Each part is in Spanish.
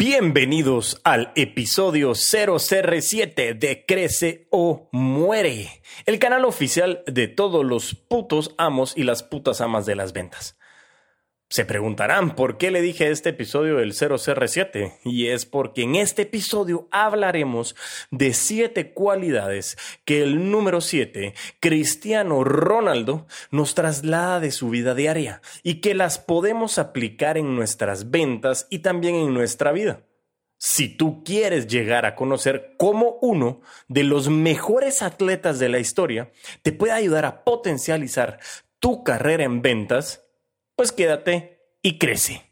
Bienvenidos al episodio 0CR7 de Crece o Muere, el canal oficial de todos los putos amos y las putas amas de las ventas. Se preguntarán por qué le dije este episodio del 0CR7 y es porque en este episodio hablaremos de siete cualidades que el número 7, Cristiano Ronaldo, nos traslada de su vida diaria y que las podemos aplicar en nuestras ventas y también en nuestra vida. Si tú quieres llegar a conocer cómo uno de los mejores atletas de la historia te puede ayudar a potencializar tu carrera en ventas, pues quédate y crece.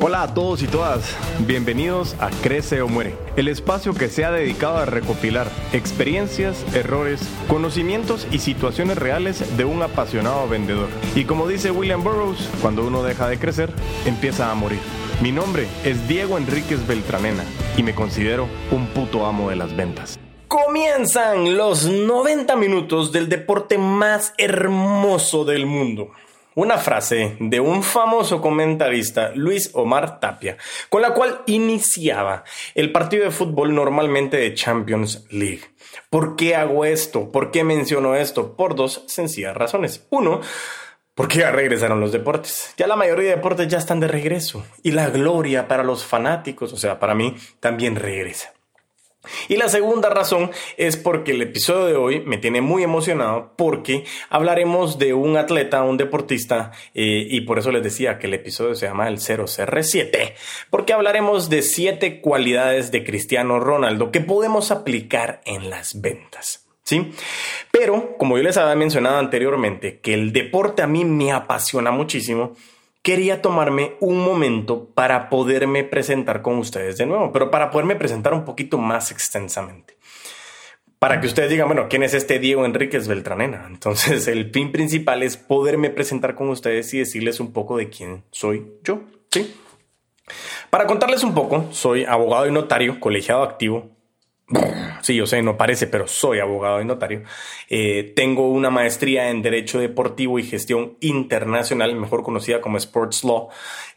Hola a todos y todas, bienvenidos a Crece o Muere, el espacio que se ha dedicado a recopilar experiencias, errores, conocimientos y situaciones reales de un apasionado vendedor. Y como dice William Burroughs, cuando uno deja de crecer, empieza a morir. Mi nombre es Diego Enríquez Beltranena y me considero un puto amo de las ventas. Comienzan los 90 minutos del deporte más hermoso del mundo una frase de un famoso comentarista, Luis Omar Tapia, con la cual iniciaba el partido de fútbol normalmente de Champions League. ¿Por qué hago esto? ¿Por qué menciono esto? Por dos sencillas razones. Uno, porque regresaron los deportes. Ya la mayoría de deportes ya están de regreso. Y la gloria para los fanáticos, o sea, para mí, también regresa. Y la segunda razón es porque el episodio de hoy me tiene muy emocionado porque hablaremos de un atleta, un deportista, eh, y por eso les decía que el episodio se llama el 0CR7, porque hablaremos de siete cualidades de Cristiano Ronaldo que podemos aplicar en las ventas. ¿Sí? Pero, como yo les había mencionado anteriormente, que el deporte a mí me apasiona muchísimo, quería tomarme un momento para poderme presentar con ustedes de nuevo, pero para poderme presentar un poquito más extensamente. Para que ustedes digan, bueno, ¿quién es este Diego Enríquez Beltranena? Entonces, el fin principal es poderme presentar con ustedes y decirles un poco de quién soy yo. ¿sí? Para contarles un poco, soy abogado y notario, colegiado activo, Sí, yo sé, no parece, pero soy abogado y notario. Eh, tengo una maestría en Derecho Deportivo y Gestión Internacional, mejor conocida como Sports Law.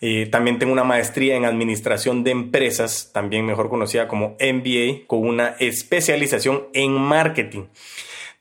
Eh, también tengo una maestría en Administración de Empresas, también mejor conocida como MBA, con una especialización en Marketing.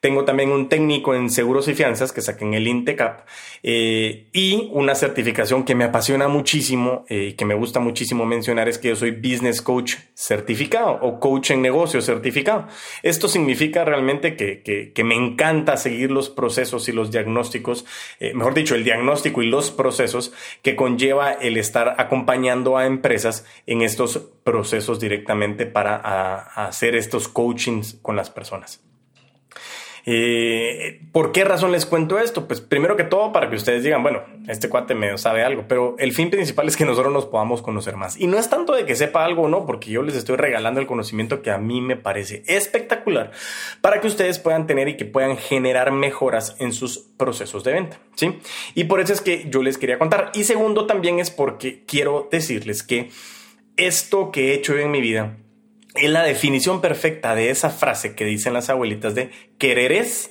Tengo también un técnico en seguros y fianzas que saqué en el INTECAP eh, y una certificación que me apasiona muchísimo y eh, que me gusta muchísimo mencionar es que yo soy Business Coach certificado o Coach en negocio certificado. Esto significa realmente que, que, me encanta seguir los procesos y los diagnósticos, eh, mejor dicho, el diagnóstico y los procesos que conlleva el estar acompañando a empresas en estos procesos directamente para hacer estos coachings con las personas. Eh, ¿Por qué razón les cuento esto? Pues primero que todo para que ustedes digan, bueno, este cuate medio sabe algo, pero el fin principal es que nosotros nos podamos conocer más. Y no es tanto de que sepa algo o no, porque yo les estoy regalando el conocimiento que a mí me parece espectacular para que ustedes puedan tener y que puedan generar mejoras en sus procesos de venta, ¿sí? Y por eso es que yo les quería contar. Y segundo también es porque quiero decirles que esto que he hecho en mi vida es la definición perfecta de esa frase que dicen las abuelitas de querer es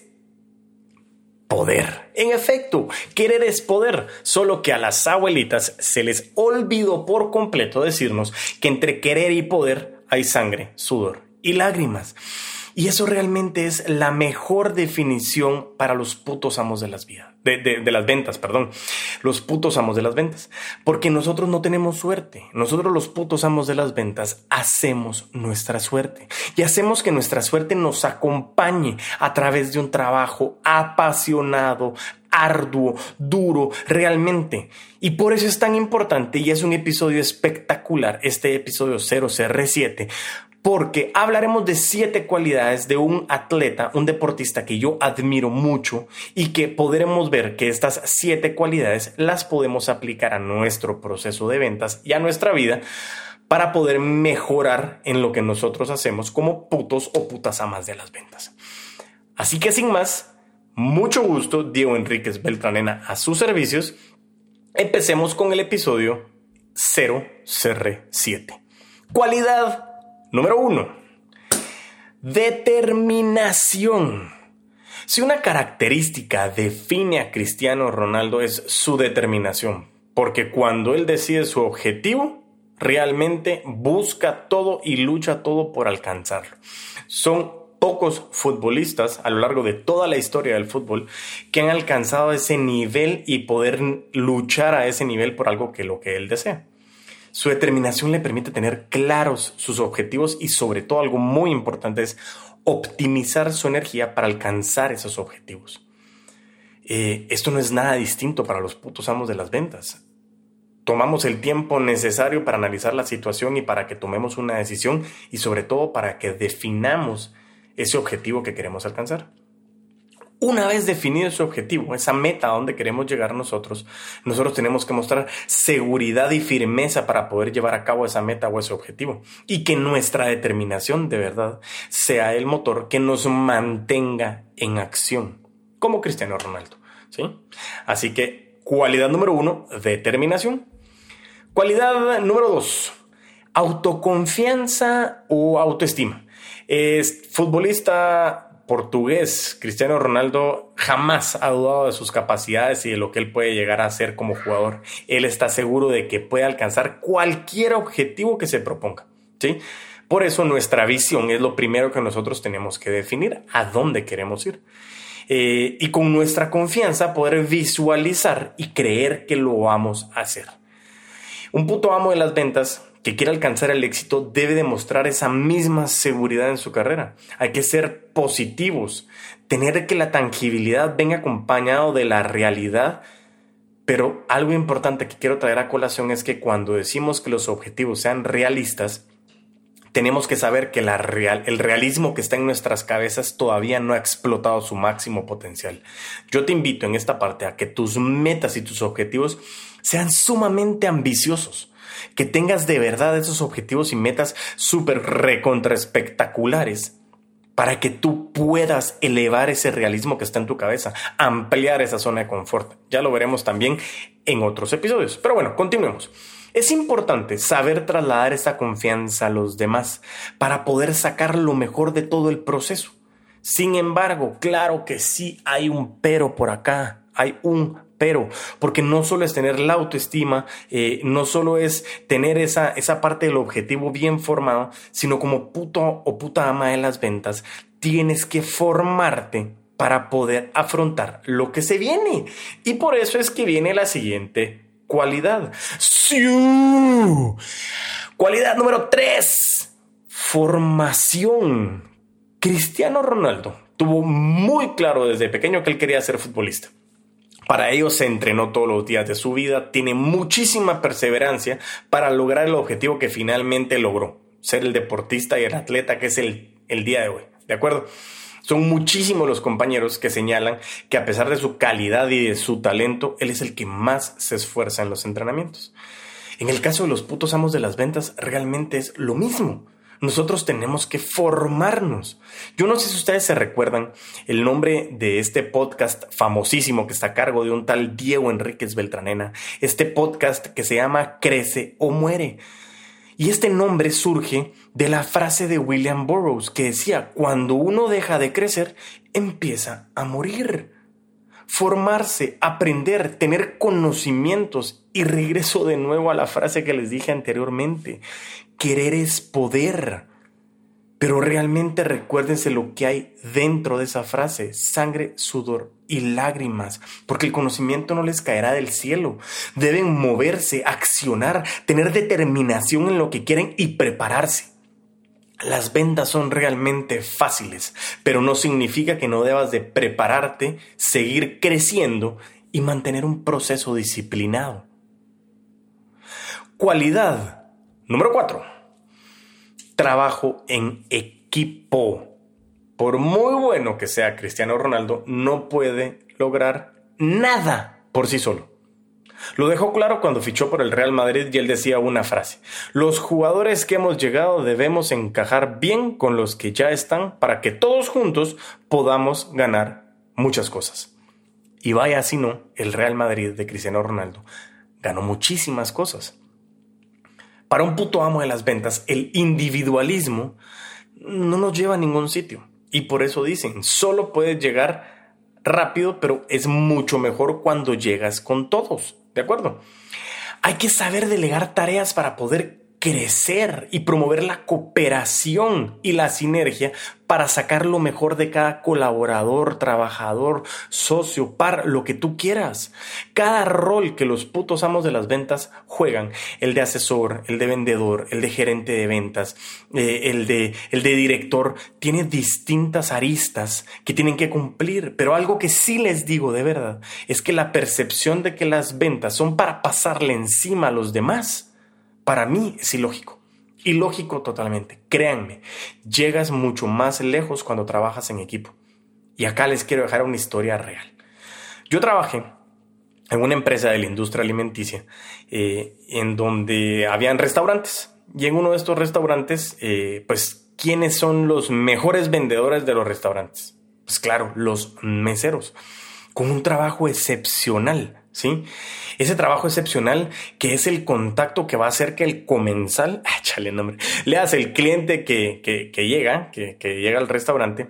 poder. En efecto, querer es poder, solo que a las abuelitas se les olvidó por completo decirnos que entre querer y poder hay sangre, sudor y lágrimas. Y eso realmente es la mejor definición para los putos amos de las vidas, de, las ventas, perdón. Los putos amos de las ventas. Porque nosotros no tenemos suerte. Nosotros los putos amos de las ventas hacemos nuestra suerte. Y hacemos que nuestra suerte nos acompañe a través de un trabajo apasionado, arduo, duro, realmente. Y por eso es tan importante y es un episodio espectacular, este episodio 0CR7, porque hablaremos de siete cualidades de un atleta, un deportista que yo admiro mucho y que podremos ver que estas siete cualidades las podemos aplicar a nuestro proceso de ventas y a nuestra vida para poder mejorar en lo que nosotros hacemos como putos o putas amas de las ventas. Así que sin más, mucho gusto, Diego Enríquez Beltranena a sus servicios. Empecemos con el episodio 0CR7. Cualidad Número uno, determinación. Si una característica define a Cristiano Ronaldo es su determinación, porque cuando él decide su objetivo, realmente busca todo y lucha todo por alcanzarlo. Son pocos futbolistas a lo largo de toda la historia del fútbol que han alcanzado ese nivel y poder luchar a ese nivel por algo que lo que él desea. Su determinación le permite tener claros sus objetivos y sobre todo algo muy importante es optimizar su energía para alcanzar esos objetivos. Eh, esto no es nada distinto para los putos amos de las ventas. Tomamos el tiempo necesario para analizar la situación y para que tomemos una decisión y sobre todo para que definamos ese objetivo que queremos alcanzar. Una vez definido ese objetivo, esa meta a donde queremos llegar nosotros, nosotros tenemos que mostrar seguridad y firmeza para poder llevar a cabo esa meta o ese objetivo. Y que nuestra determinación de verdad sea el motor que nos mantenga en acción, como Cristiano Ronaldo. ¿sí? Así que, cualidad número uno, determinación. Cualidad número dos, autoconfianza o autoestima. Es futbolista portugués, Cristiano Ronaldo, jamás ha dudado de sus capacidades y de lo que él puede llegar a hacer como jugador. Él está seguro de que puede alcanzar cualquier objetivo que se proponga. ¿sí? Por eso nuestra visión es lo primero que nosotros tenemos que definir, a dónde queremos ir. Eh, y con nuestra confianza poder visualizar y creer que lo vamos a hacer. Un puto amo de las ventas que quiere alcanzar el éxito debe demostrar esa misma seguridad en su carrera. Hay que ser positivos, tener que la tangibilidad venga acompañado de la realidad. Pero algo importante que quiero traer a colación es que cuando decimos que los objetivos sean realistas, tenemos que saber que la real, el realismo que está en nuestras cabezas todavía no ha explotado su máximo potencial. Yo te invito en esta parte a que tus metas y tus objetivos sean sumamente ambiciosos que tengas de verdad esos objetivos y metas súper recontra espectaculares para que tú puedas elevar ese realismo que está en tu cabeza, ampliar esa zona de confort. Ya lo veremos también en otros episodios. Pero bueno, continuemos. Es importante saber trasladar esa confianza a los demás para poder sacar lo mejor de todo el proceso. Sin embargo, claro que sí hay un pero por acá, hay un pero, porque no solo es tener la autoestima, eh, no solo es tener esa, esa parte del objetivo bien formado, sino como puto o puta ama de las ventas, tienes que formarte para poder afrontar lo que se viene. Y por eso es que viene la siguiente cualidad. Cualidad número tres, formación. Cristiano Ronaldo tuvo muy claro desde pequeño que él quería ser futbolista. Para ello se entrenó todos los días de su vida, tiene muchísima perseverancia para lograr el objetivo que finalmente logró, ser el deportista y el atleta que es el, el día de hoy. ¿De acuerdo? Son muchísimos los compañeros que señalan que a pesar de su calidad y de su talento, él es el que más se esfuerza en los entrenamientos. En el caso de los putos amos de las ventas, realmente es lo mismo. Nosotros tenemos que formarnos. Yo no sé si ustedes se recuerdan el nombre de este podcast famosísimo que está a cargo de un tal Diego Enríquez Beltranena, este podcast que se llama Crece o Muere. Y este nombre surge de la frase de William Burroughs que decía, cuando uno deja de crecer, empieza a morir formarse, aprender, tener conocimientos. Y regreso de nuevo a la frase que les dije anteriormente. Querer es poder. Pero realmente recuérdense lo que hay dentro de esa frase, sangre, sudor y lágrimas, porque el conocimiento no les caerá del cielo. Deben moverse, accionar, tener determinación en lo que quieren y prepararse. Las ventas son realmente fáciles, pero no significa que no debas de prepararte, seguir creciendo y mantener un proceso disciplinado. Cualidad número 4. Trabajo en equipo. Por muy bueno que sea Cristiano Ronaldo, no puede lograr nada por sí solo. Lo dejó claro cuando fichó por el Real Madrid y él decía una frase. Los jugadores que hemos llegado debemos encajar bien con los que ya están para que todos juntos podamos ganar muchas cosas. Y vaya si no, el Real Madrid de Cristiano Ronaldo ganó muchísimas cosas. Para un puto amo de las ventas, el individualismo no nos lleva a ningún sitio. Y por eso dicen, solo puedes llegar rápido, pero es mucho mejor cuando llegas con todos. ¿De acuerdo? Hay que saber delegar tareas para poder crecer y promover la cooperación y la sinergia para sacar lo mejor de cada colaborador, trabajador, socio, par, lo que tú quieras. Cada rol que los putos amos de las ventas juegan, el de asesor, el de vendedor, el de gerente de ventas, eh, el, de, el de director, tiene distintas aristas que tienen que cumplir. Pero algo que sí les digo de verdad es que la percepción de que las ventas son para pasarle encima a los demás, para mí es ilógico. Ilógico totalmente. Créanme, llegas mucho más lejos cuando trabajas en equipo. Y acá les quiero dejar una historia real. Yo trabajé en una empresa de la industria alimenticia eh, en donde habían restaurantes. Y en uno de estos restaurantes, eh, pues, ¿quiénes son los mejores vendedores de los restaurantes? Pues claro, los meseros, con un trabajo excepcional ¿sí? Ese trabajo excepcional que es el contacto que va a hacer que el comensal, ah, chale, nombre, le hace el cliente que, que, llega, que, que llega al restaurante,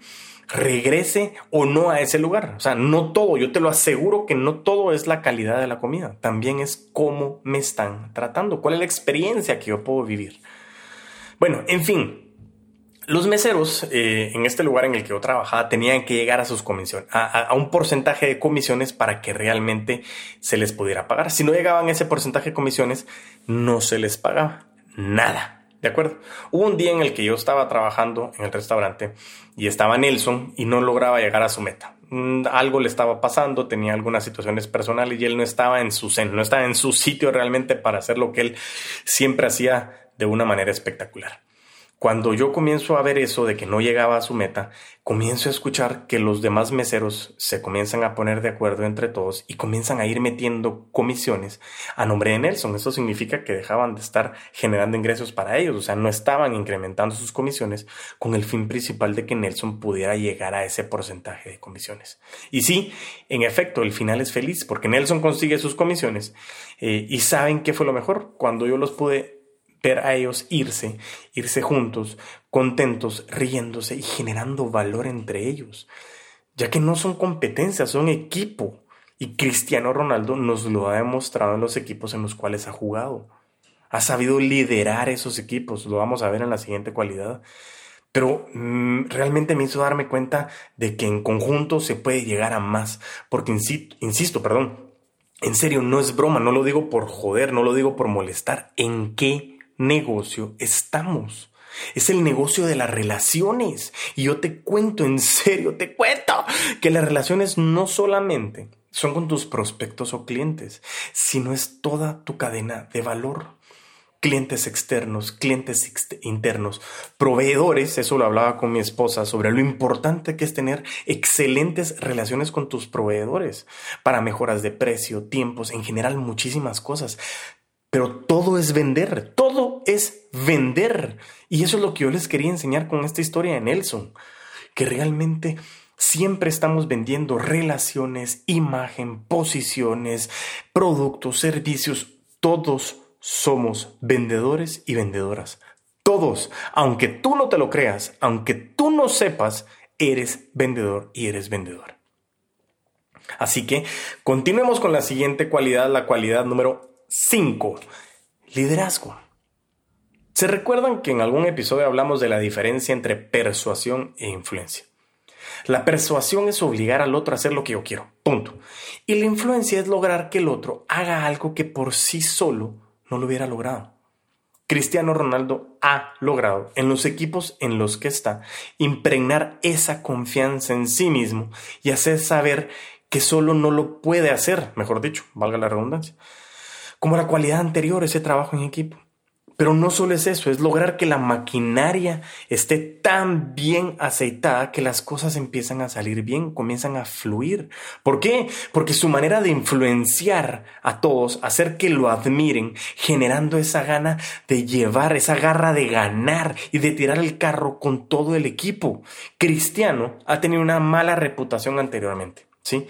regrese o no a ese lugar. O sea, no todo, yo te lo aseguro que no todo es la calidad de la comida, también es cómo me están tratando, cuál es la experiencia que yo puedo vivir. Bueno, en fin, los meseros eh, en este lugar en el que yo trabajaba tenían que llegar a sus comisiones, a, un porcentaje de comisiones para que realmente se les pudiera pagar. Si no llegaban a ese porcentaje de comisiones, no se les pagaba nada. ¿De acuerdo? Hubo un día en el que yo estaba trabajando en el restaurante y estaba Nelson y no lograba llegar a su meta. Mm, algo le estaba pasando, tenía algunas situaciones personales y él no estaba en su no estaba en su sitio realmente para hacer lo que él siempre hacía de una manera espectacular. Cuando yo comienzo a ver eso de que no llegaba a su meta, comienzo a escuchar que los demás meseros se comienzan a poner de acuerdo entre todos y comienzan a ir metiendo comisiones a nombre de Nelson. Eso significa que dejaban de estar generando ingresos para ellos, o sea, no estaban incrementando sus comisiones con el fin principal de que Nelson pudiera llegar a ese porcentaje de comisiones. Y sí, en efecto, el final es feliz porque Nelson consigue sus comisiones eh, y saben qué fue lo mejor. Cuando yo los pude ver a ellos irse, irse juntos, contentos, riéndose y generando valor entre ellos, ya que no son competencias, son equipo. Y Cristiano Ronaldo nos lo ha demostrado en los equipos en los cuales ha jugado. Ha sabido liderar esos equipos, lo vamos a ver en la siguiente cualidad. Pero mm, realmente me hizo darme cuenta de que en conjunto se puede llegar a más, porque insisto, insisto, perdón, en serio, no es broma, no lo digo por joder, no lo digo por molestar. ¿En qué negocio estamos. Es el negocio de las relaciones. Y yo te cuento, en serio, te cuento que las relaciones no solamente son con tus prospectos o clientes, sino es toda tu cadena de valor. Clientes externos, clientes internos, proveedores, eso lo hablaba con mi esposa sobre lo importante que es tener excelentes relaciones con tus proveedores para mejoras de precio, tiempos, en general muchísimas cosas. Pero todo es vender, todo es vender. Y eso es lo que yo les quería enseñar con esta historia de Nelson, que realmente siempre estamos vendiendo relaciones, imagen, posiciones, productos, servicios. Todos somos vendedores y vendedoras. Todos, aunque tú no te lo creas, aunque tú no sepas, eres vendedor y eres vendedor. Así que continuemos con la siguiente cualidad, la cualidad número 5. Liderazgo. ¿Se recuerdan que en algún episodio hablamos de la diferencia entre persuasión e influencia? La persuasión es obligar al otro a hacer lo que yo quiero, punto. Y la influencia es lograr que el otro haga algo que por sí solo no lo hubiera logrado. Cristiano Ronaldo ha logrado, en los equipos en los que está, impregnar esa confianza en sí mismo y hacer saber que solo no lo puede hacer, mejor dicho, valga la redundancia como la cualidad anterior, ese trabajo en equipo. Pero no solo es eso, es lograr que la maquinaria esté tan bien aceitada que las cosas empiezan a salir bien, comienzan a fluir. ¿Por qué? Porque su manera de influenciar a todos, hacer que lo admiren, generando esa gana de llevar, esa garra de ganar y de tirar el carro con todo el equipo. Cristiano ha tenido una mala reputación anteriormente, ¿sí?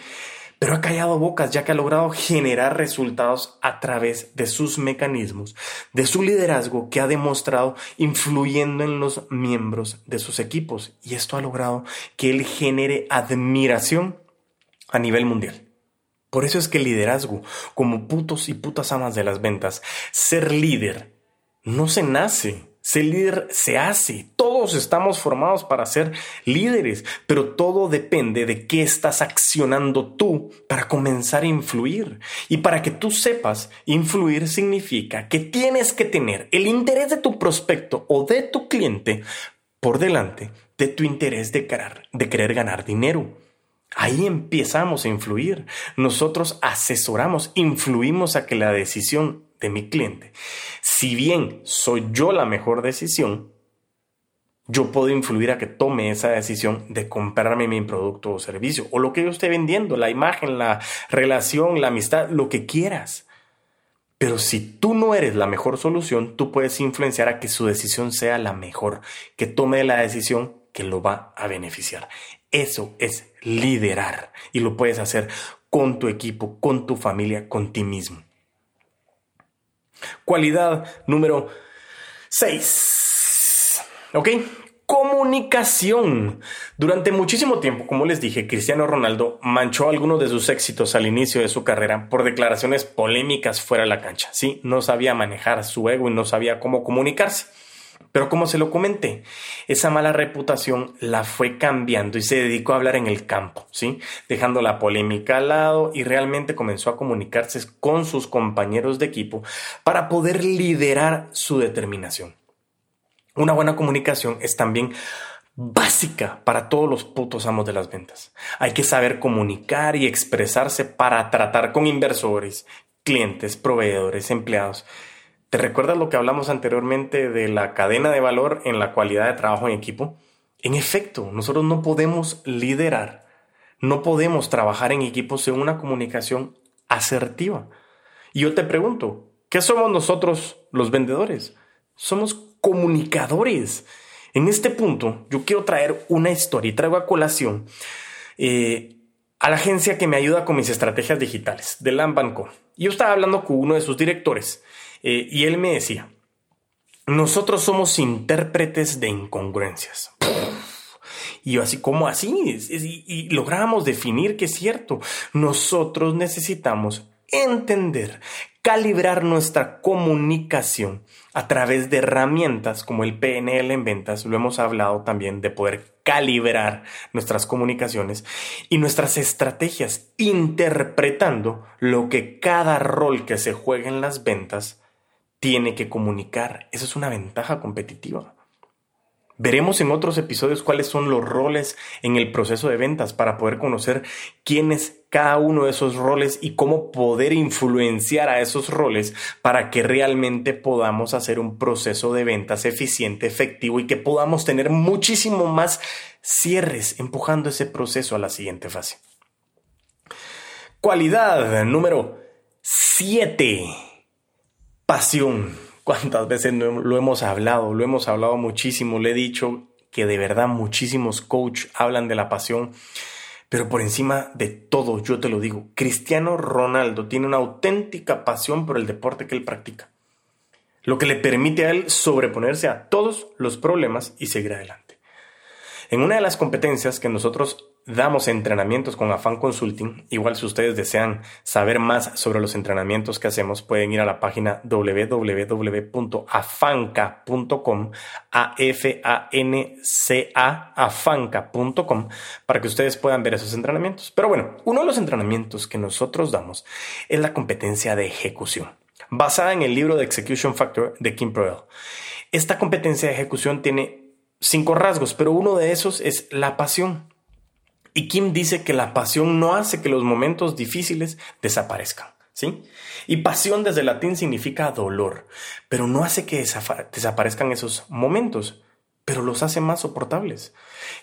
Pero ha callado bocas ya que ha logrado generar resultados a través de sus mecanismos, de su liderazgo que ha demostrado influyendo en los miembros de sus equipos y esto ha logrado que él genere admiración a nivel mundial. Por eso es que el liderazgo, como putos y putas amas de las ventas, ser líder no se nace. Ser líder se hace. Todos estamos formados para ser líderes, pero todo depende de qué estás accionando tú para comenzar a influir. Y para que tú sepas, influir significa que tienes que tener el interés de tu prospecto o de tu cliente por delante de tu interés de querer, de querer ganar dinero. Ahí empezamos a influir. Nosotros asesoramos, influimos a que la decisión de mi cliente. Si bien soy yo la mejor decisión, yo puedo influir a que tome esa decisión de comprarme mi producto o servicio o lo que yo esté vendiendo, la imagen, la relación, la amistad, lo que quieras. Pero si tú no eres la mejor solución, tú puedes influenciar a que su decisión sea la mejor, que tome la decisión que lo va a beneficiar. Eso es liderar y lo puedes hacer con tu equipo, con tu familia, con ti mismo. Cualidad número 6. ¿Ok? Comunicación. Durante muchísimo tiempo, como les dije, Cristiano Ronaldo manchó algunos de sus éxitos al inicio de su carrera por declaraciones polémicas fuera de la cancha. Sí, no sabía manejar su ego y no sabía cómo comunicarse. Pero como se lo comenté, esa mala reputación la fue cambiando y se dedicó a hablar en el campo, ¿sí? Dejando la polémica al lado y realmente comenzó a comunicarse con sus compañeros de equipo para poder liderar su determinación. Una buena comunicación es también básica para todos los putos amos de las ventas. Hay que saber comunicar y expresarse para tratar con inversores, clientes, proveedores, empleados ¿Te recuerdas lo que hablamos anteriormente de la cadena de valor en la cualidad de trabajo en equipo? En efecto, nosotros no podemos liderar, no podemos trabajar en equipos en una comunicación asertiva. Y yo te pregunto, ¿qué somos nosotros los vendedores? Somos comunicadores. En este punto, yo quiero traer una historia y traigo a colación eh, a la agencia que me ayuda con mis estrategias digitales, de Lambanco. Yo estaba hablando con uno de sus directores eh, y él me decía, nosotros somos intérpretes de incongruencias. Y yo así, ¿cómo así? Y, y logramos definir que es cierto. Nosotros necesitamos entender, calibrar nuestra comunicación a través de herramientas como el PNL en ventas. Lo hemos hablado también de poder calibrar nuestras comunicaciones y nuestras estrategias, interpretando lo que cada rol que se juega en las ventas tiene que comunicar. Eso es una ventaja competitiva. Veremos en otros episodios cuáles son los roles en el proceso de ventas para poder conocer quién es cada uno de esos roles y cómo poder influenciar a esos roles para que realmente podamos hacer un proceso de ventas eficiente, efectivo y que podamos tener muchísimo más cierres empujando ese proceso a la siguiente fase. Cualidad número 7 Pasión. ¿Cuántas veces lo hemos hablado? Lo hemos hablado muchísimo. Le he dicho que de verdad muchísimos coach hablan de la pasión. Pero por encima de todo, yo te lo digo, Cristiano Ronaldo tiene una auténtica pasión por el deporte que él practica. Lo que le permite a él sobreponerse a todos los problemas y seguir adelante. En una de las competencias que nosotros damos entrenamientos con Afan Consulting. Igual si ustedes desean saber más sobre los entrenamientos que hacemos, pueden ir a la página www.afanca.com, a f a n c a afanca.com para que ustedes puedan ver esos entrenamientos. Pero bueno, uno de los entrenamientos que nosotros damos es la competencia de ejecución, basada en el libro de Execution Factor de Kim Proel. Esta competencia de ejecución tiene cinco rasgos, pero uno de esos es la pasión. Y Kim dice que la pasión no hace que los momentos difíciles desaparezcan. ¿Sí? Y pasión desde latín significa dolor, pero no hace que desaparezcan esos momentos pero los hace más soportables.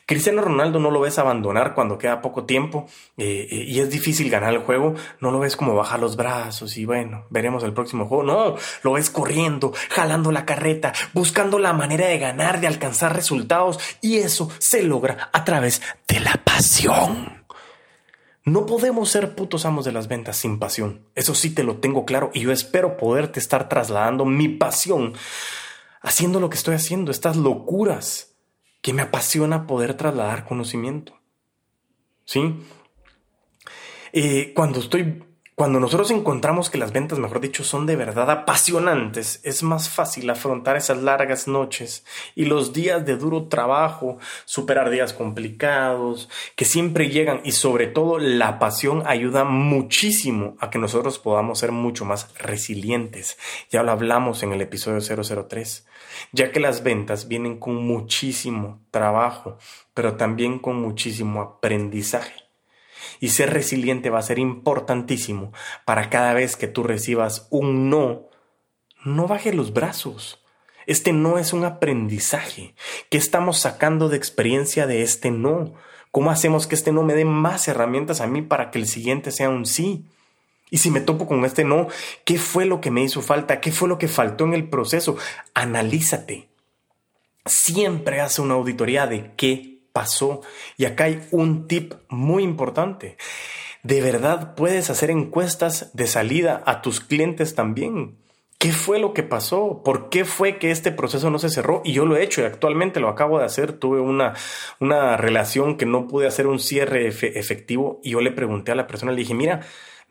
Cristiano Ronaldo no lo ves abandonar cuando queda poco tiempo eh, eh, y es difícil ganar el juego, no lo ves como bajar los brazos y bueno, veremos el próximo juego, no, lo ves corriendo, jalando la carreta, buscando la manera de ganar, de alcanzar resultados y eso se logra a través de la pasión. No podemos ser putos amos de las ventas sin pasión. Eso sí te lo tengo claro y yo espero poderte estar trasladando mi pasión haciendo lo que estoy haciendo, estas locuras que me apasiona poder trasladar conocimiento. ¿Sí? Eh, cuando estoy Cuando nosotros encontramos que las ventas, mejor dicho, son de verdad apasionantes, es más fácil afrontar esas largas noches y los días de duro trabajo, superar días complicados, que siempre llegan y sobre todo la pasión ayuda muchísimo a que nosotros podamos ser mucho más resilientes. Ya lo hablamos en el episodio 003, ya que las ventas vienen con muchísimo trabajo, pero también con muchísimo aprendizaje. Y ser resiliente va a ser importantísimo para cada vez que tú recibas un no, no baje los brazos. Este no es un aprendizaje. ¿Qué estamos sacando de experiencia de este no? ¿Cómo hacemos que este no me dé más herramientas a mí para que el siguiente sea un sí? Y si me topo con este no, ¿qué fue lo que me hizo falta? ¿Qué fue lo que faltó en el proceso? Analízate. Siempre hace una auditoría de qué pasó. Y acá hay un tip muy importante. De verdad puedes hacer encuestas de salida a tus clientes también. ¿Qué fue lo que pasó? ¿Por qué fue que este proceso no se cerró? Y yo lo he hecho y actualmente lo acabo de hacer. Tuve una, una relación que no pude hacer un cierre efectivo y yo le pregunté a la persona, le dije, mira,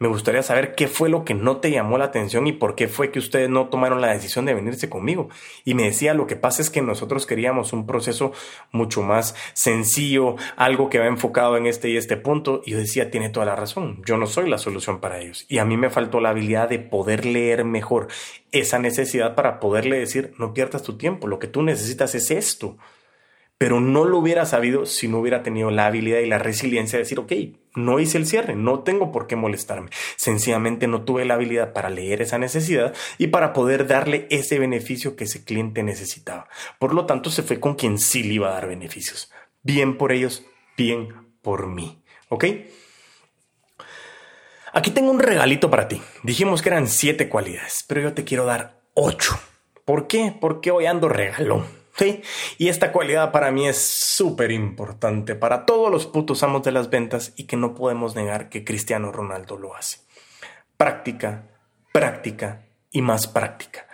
me gustaría saber qué fue lo que no te llamó la atención y por qué fue que ustedes no tomaron la decisión de venirse conmigo. Y me decía, lo que pasa es que nosotros queríamos un proceso mucho más sencillo, algo que va enfocado en este y este punto. Y yo decía, tiene toda la razón, yo no soy la solución para ellos. Y a mí me faltó la habilidad de poder leer mejor esa necesidad para poderle decir, no pierdas tu tiempo, lo que tú necesitas es esto pero no lo hubiera sabido si no hubiera tenido la habilidad y la resiliencia de decir, ok, no hice el cierre, no tengo por qué molestarme. Sencillamente no tuve la habilidad para leer esa necesidad y para poder darle ese beneficio que ese cliente necesitaba. Por lo tanto, se fue con quien sí le iba a dar beneficios. Bien por ellos, bien por mí. ¿Ok? Aquí tengo un regalito para ti. Dijimos que eran siete cualidades, pero yo te quiero dar ocho. ¿Por qué? Porque hoy ando regalón. ¿Sí? Y esta cualidad para mí es súper importante para todos los putos amos de las ventas y que no podemos negar que Cristiano Ronaldo lo hace. Práctica, práctica y más práctica.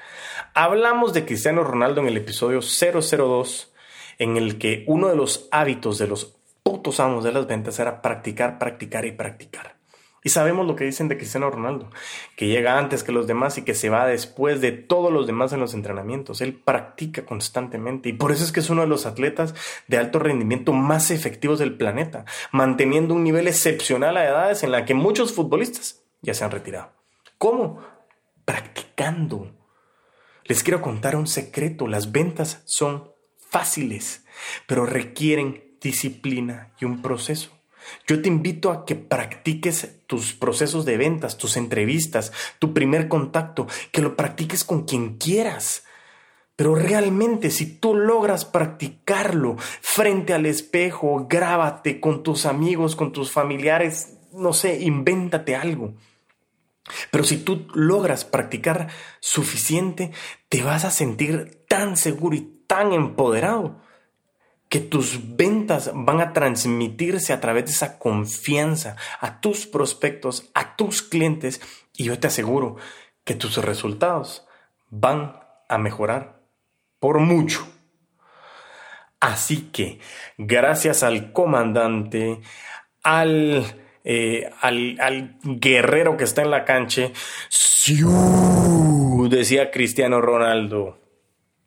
Hablamos de Cristiano Ronaldo en el episodio 002, en el que uno de los hábitos de los putos amos de las ventas era practicar, practicar y practicar. Y sabemos lo que dicen de Cristiano Ronaldo, que llega antes que los demás y que se va después de todos los demás en los entrenamientos. Él practica constantemente y por eso es que es uno de los atletas de alto rendimiento más efectivos del planeta, manteniendo un nivel excepcional a edades en la que muchos futbolistas ya se han retirado. ¿Cómo? Practicando. Les quiero contar un secreto, las ventas son fáciles, pero requieren disciplina y un proceso. Yo te invito a que practiques tus procesos de ventas, tus entrevistas, tu primer contacto, que lo practiques con quien quieras. Pero realmente si tú logras practicarlo frente al espejo, grábate con tus amigos, con tus familiares, no sé, invéntate algo. Pero si tú logras practicar suficiente, te vas a sentir tan seguro y tan empoderado que tus ventas van a transmitirse a través de esa confianza a tus prospectos, a tus clientes y yo te aseguro que tus resultados van a mejorar por mucho. Así que gracias al comandante, al, eh, al, guerrero que está en la cancha, decía Cristiano Ronaldo.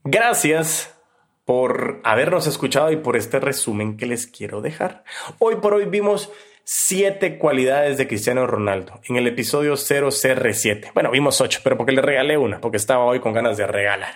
Gracias por habernos escuchado y por este resumen que les quiero dejar. Hoy por hoy vimos siete cualidades de Cristiano Ronaldo en el episodio 0CR7. Bueno, vimos ocho, pero porque le regalé una, porque estaba hoy con ganas de regalar.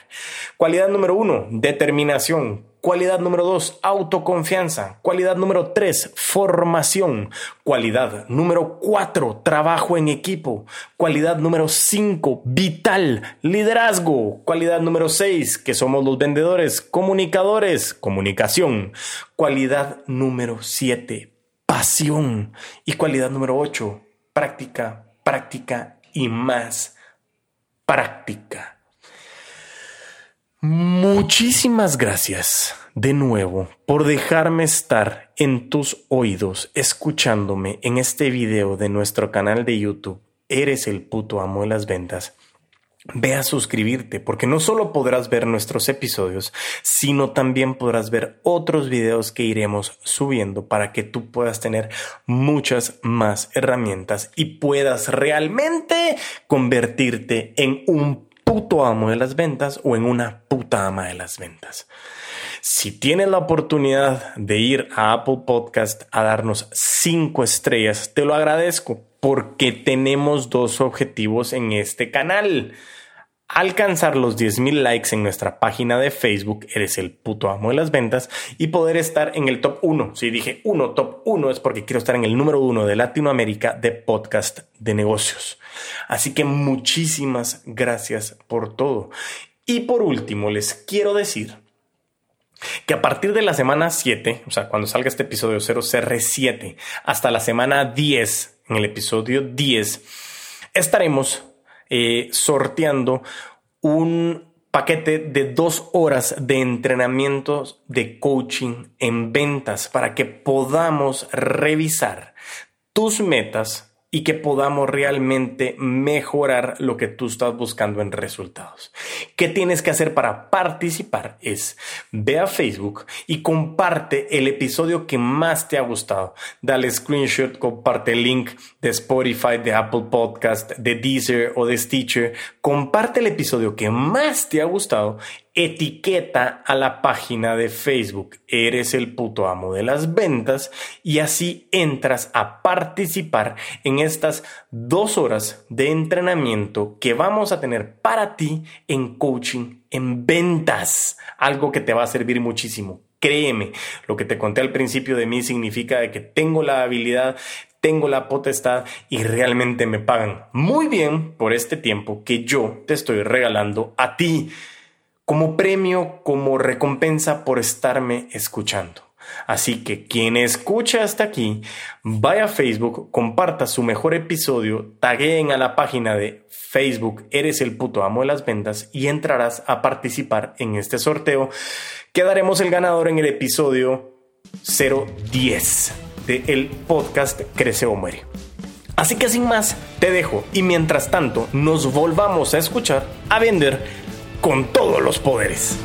Cualidad número uno, determinación. Cualidad número dos, autoconfianza. Cualidad número tres, formación. Cualidad número cuatro, trabajo en equipo. Cualidad número cinco, vital, liderazgo. Cualidad número seis, que somos los vendedores, comunicadores, comunicación. Cualidad número siete, pasión. Y cualidad número ocho, práctica, práctica y más práctica. Muchísimas gracias de nuevo por dejarme estar en tus oídos escuchándome en este video de nuestro canal de YouTube. Eres el puto amo de las ventas. ve a suscribirte porque no solo podrás ver nuestros episodios, sino también podrás ver otros videos que iremos subiendo para que tú puedas tener muchas más herramientas y puedas realmente convertirte en un puto amo de las ventas o en una puta ama de las ventas. Si tienes la oportunidad de ir a Apple Podcast a darnos cinco estrellas, te lo agradezco porque tenemos dos objetivos en este canal alcanzar los 10.000 likes en nuestra página de Facebook, eres el puto amo de las ventas, y poder estar en el top 1. Si dije 1, top 1 es porque quiero estar en el número 1 de Latinoamérica de podcast de negocios. Así que muchísimas gracias por todo. Y por último, les quiero decir que a partir de la semana 7, o sea, cuando salga este episodio 0CR7, hasta la semana 10, en el episodio 10, estaremos eh, sorteando un paquete de dos horas de entrenamientos de coaching en ventas para que podamos revisar tus metas y que podamos realmente mejorar lo que tú estás buscando en resultados. ¿Qué tienes que hacer para participar? Es ve a Facebook y comparte el episodio que más te ha gustado. Dale screenshot, comparte el link de Spotify, de Apple Podcast, de Deezer o de Stitcher. Comparte el episodio que más te ha gustado etiqueta a la página de Facebook, eres el puto amo de las ventas y así entras a participar en estas dos horas de entrenamiento que vamos a tener para ti en coaching en ventas, algo que te va a servir muchísimo. Créeme, lo que te conté al principio de mí significa de que tengo la habilidad, tengo la potestad y realmente me pagan muy bien por este tiempo que yo te estoy regalando a ti como premio, como recompensa por estarme escuchando. Así que quien escucha hasta aquí, vaya a Facebook, comparta su mejor episodio, tagueen a la página de Facebook Eres el puto amo de las ventas y entrarás a participar en este sorteo. Quedaremos el ganador en el episodio 010 de el podcast Crece o Muere. Así que sin más, te dejo y mientras tanto nos volvamos a escuchar, a vender con todos los poderes.